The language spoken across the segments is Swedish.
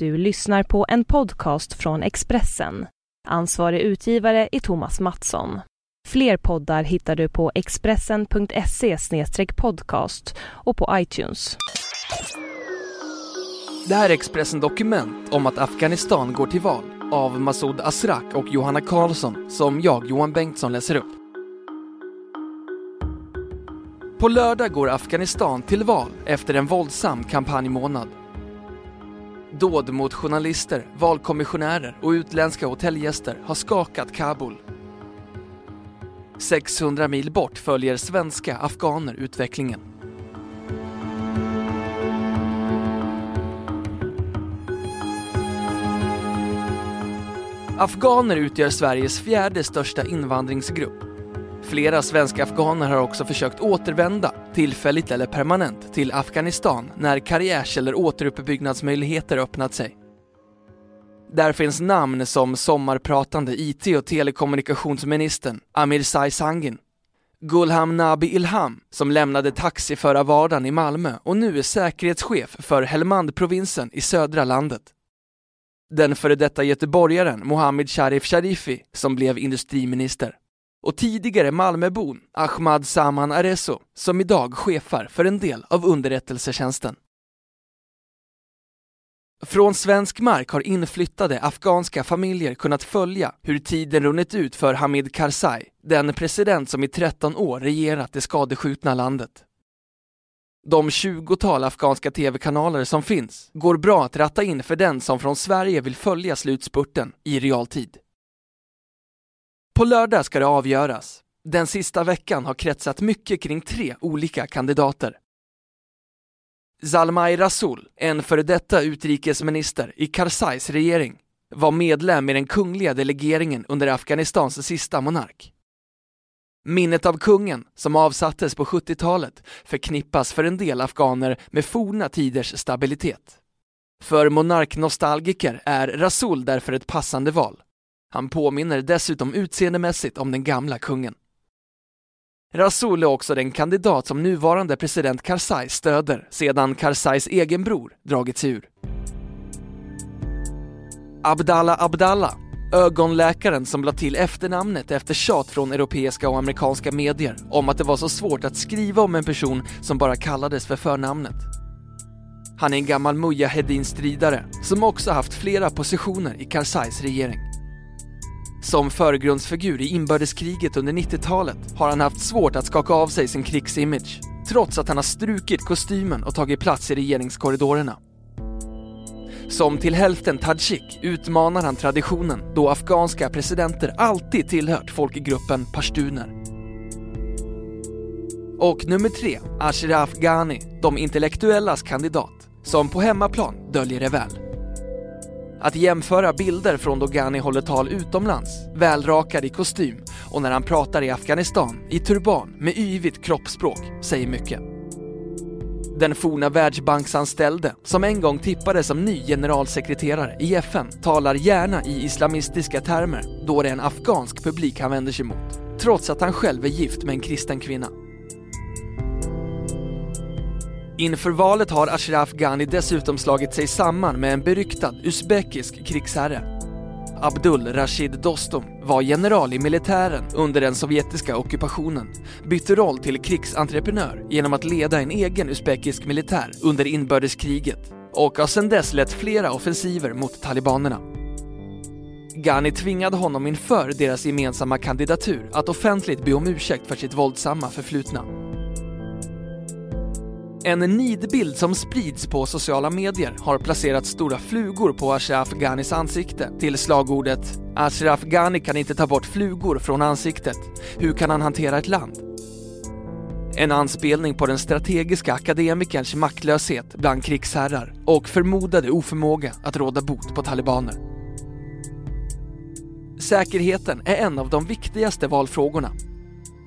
Du lyssnar på en podcast från Expressen. Ansvarig utgivare är Thomas Mattsson. Fler poddar hittar du på expressen.se podcast och på iTunes. Det här är Expressen Dokument om att Afghanistan går till val av Masoud Azrak och Johanna Karlsson som jag, Johan Bengtsson, läser upp. På lördag går Afghanistan till val efter en våldsam kampanjmånad. Dåd mot journalister, valkommissionärer och utländska hotellgäster har skakat Kabul. 600 mil bort följer svenska afghaner utvecklingen. Afghaner utgör Sveriges fjärde största invandringsgrupp. Flera svenska afghaner har också försökt återvända, tillfälligt eller permanent, till Afghanistan när karriärs eller återuppbyggnadsmöjligheter öppnat sig. Där finns namn som sommarpratande IT och telekommunikationsministern Amir Sai Sangin, Gulham Nabi Ilham som lämnade taxiförarvardagen i Malmö och nu är säkerhetschef för Helmand-provinsen i södra landet. Den före detta göteborgaren Mohammed Sharif Sharifi som blev industriminister och tidigare Malmöbon Ahmad Saman Areso som idag chefar för en del av underrättelsetjänsten. Från svensk mark har inflyttade afghanska familjer kunnat följa hur tiden runnit ut för Hamid Karzai, den president som i 13 år regerat det skadeskjutna landet. De tjugotal afghanska tv-kanaler som finns går bra att ratta in för den som från Sverige vill följa slutspurten i realtid. På lördag ska det avgöras. Den sista veckan har kretsat mycket kring tre olika kandidater. Zalmay Rasul, en före detta utrikesminister i Karzais regering, var medlem i den kungliga delegeringen under Afghanistans sista monark. Minnet av kungen, som avsattes på 70-talet, förknippas för en del afghaner med forna tiders stabilitet. För monarknostalgiker är Rasul därför ett passande val. Han påminner dessutom utseendemässigt om den gamla kungen. Rasul är också den kandidat som nuvarande president Karzai stöder sedan Karzais egen bror dragit sig ur. Abdallah Abdallah, ögonläkaren som lade till efternamnet efter tjat från europeiska och amerikanska medier om att det var så svårt att skriva om en person som bara kallades för förnamnet. Han är en gammal Mujahedin-stridare som också haft flera positioner i Karzais regering. Som förgrundsfigur i inbördeskriget under 90-talet har han haft svårt att skaka av sig sin krigsimage, trots att han har strukit kostymen och tagit plats i regeringskorridorerna. Som till hälften tadzjik utmanar han traditionen då afghanska presidenter alltid tillhört folkgruppen pashtuner. Och nummer tre, Ashraf Ghani, de intellektuellas kandidat, som på hemmaplan döljer det väl. Att jämföra bilder från då Ghani håller tal utomlands, välrakad i kostym och när han pratar i Afghanistan i turban med yvigt kroppsspråk säger mycket. Den forna världsbanksanställde, som en gång tippades som ny generalsekreterare i FN, talar gärna i islamistiska termer då det är en afghansk publik han vänder sig mot, trots att han själv är gift med en kristen kvinna. Inför valet har Ashraf Ghani dessutom slagit sig samman med en beryktad usbekisk krigsherre. Abdul Rashid Dostum var general i militären under den sovjetiska ockupationen, bytte roll till krigsentreprenör genom att leda en egen usbekisk militär under inbördeskriget och har sedan dess lett flera offensiver mot talibanerna. Ghani tvingade honom inför deras gemensamma kandidatur att offentligt be om ursäkt för sitt våldsamma förflutna. En nidbild som sprids på sociala medier har placerat stora flugor på Ashraf Ghanis ansikte till slagordet “Ashraf Ghani kan inte ta bort flugor från ansiktet. Hur kan han hantera ett land?” En anspelning på den strategiska akademikerns maktlöshet bland krigsherrar och förmodade oförmåga att råda bot på talibaner. Säkerheten är en av de viktigaste valfrågorna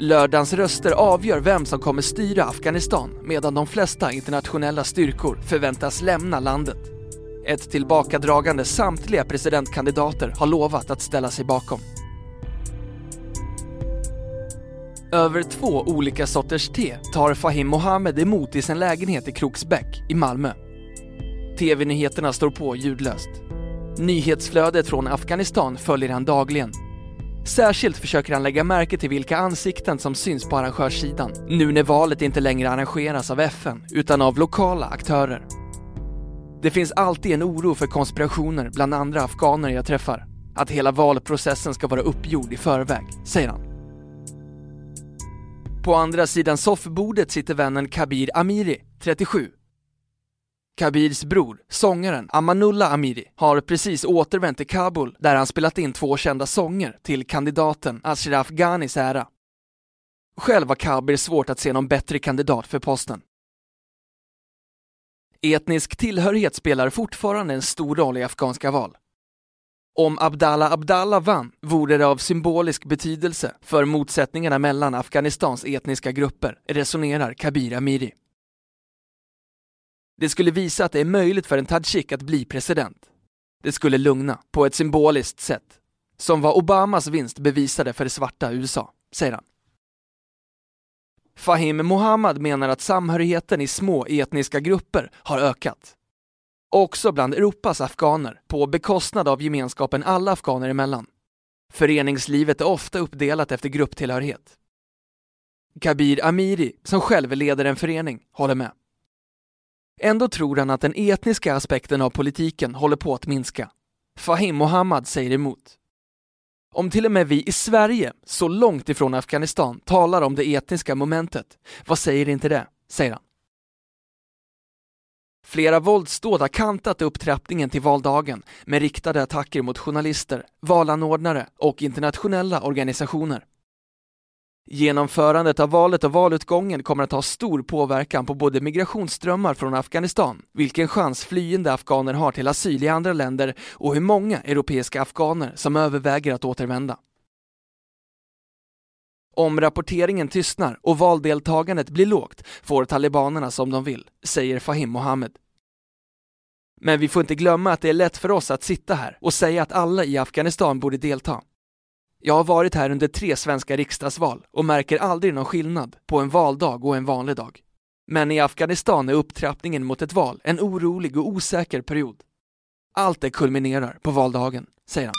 Lördagens röster avgör vem som kommer styra Afghanistan medan de flesta internationella styrkor förväntas lämna landet. Ett tillbakadragande samtliga presidentkandidater har lovat att ställa sig bakom. Över två olika sorters te tar Fahim Mohammed emot i sin lägenhet i Kroksbäck i Malmö. TV-nyheterna står på ljudlöst. Nyhetsflödet från Afghanistan följer han dagligen. Särskilt försöker han lägga märke till vilka ansikten som syns på arrangörssidan, nu när valet inte längre arrangeras av FN, utan av lokala aktörer. Det finns alltid en oro för konspirationer bland andra afghaner jag träffar. Att hela valprocessen ska vara uppgjord i förväg, säger han. På andra sidan soffbordet sitter vännen Kabir Amiri, 37. Kabirs bror, sångaren Amanullah Amiri, har precis återvänt till Kabul där han spelat in två kända sånger till kandidaten Ashraf Ghanis ära. Själv har Kabir svårt att se någon bättre kandidat för posten. Etnisk tillhörighet spelar fortfarande en stor roll i afghanska val. Om Abdallah Abdallah vann vore det av symbolisk betydelse för motsättningarna mellan Afghanistans etniska grupper, resonerar Kabir Amiri. Det skulle visa att det är möjligt för en Tadzjik att bli president. Det skulle lugna, på ett symboliskt sätt, som vad Obamas vinst bevisade för det svarta USA, säger han. Fahim Mohammad menar att samhörigheten i små etniska grupper har ökat. Också bland Europas afghaner, på bekostnad av gemenskapen alla afghaner emellan. Föreningslivet är ofta uppdelat efter grupptillhörighet. Kabir Amiri, som själv leder en förening, håller med. Ändå tror han att den etniska aspekten av politiken håller på att minska. Fahim Mohammad säger emot. Om till och med vi i Sverige, så långt ifrån Afghanistan, talar om det etniska momentet, vad säger inte det? säger han. Flera våldsdåd har kantat upptrappningen till valdagen med riktade attacker mot journalister, valanordnare och internationella organisationer. Genomförandet av valet och valutgången kommer att ha stor påverkan på både migrationsströmmar från Afghanistan, vilken chans flyende afghaner har till asyl i andra länder och hur många europeiska afghaner som överväger att återvända. Om rapporteringen tystnar och valdeltagandet blir lågt får talibanerna som de vill, säger Fahim Mohammed. Men vi får inte glömma att det är lätt för oss att sitta här och säga att alla i Afghanistan borde delta. Jag har varit här under tre svenska riksdagsval och märker aldrig någon skillnad på en valdag och en vanlig dag. Men i Afghanistan är upptrappningen mot ett val en orolig och osäker period. Allt det kulminerar på valdagen, säger han.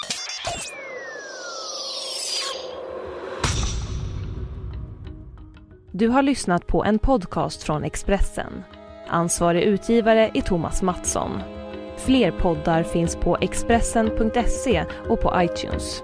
Du har lyssnat på en podcast från Expressen. Ansvarig utgivare är Thomas Mattsson. Fler poddar finns på Expressen.se och på iTunes.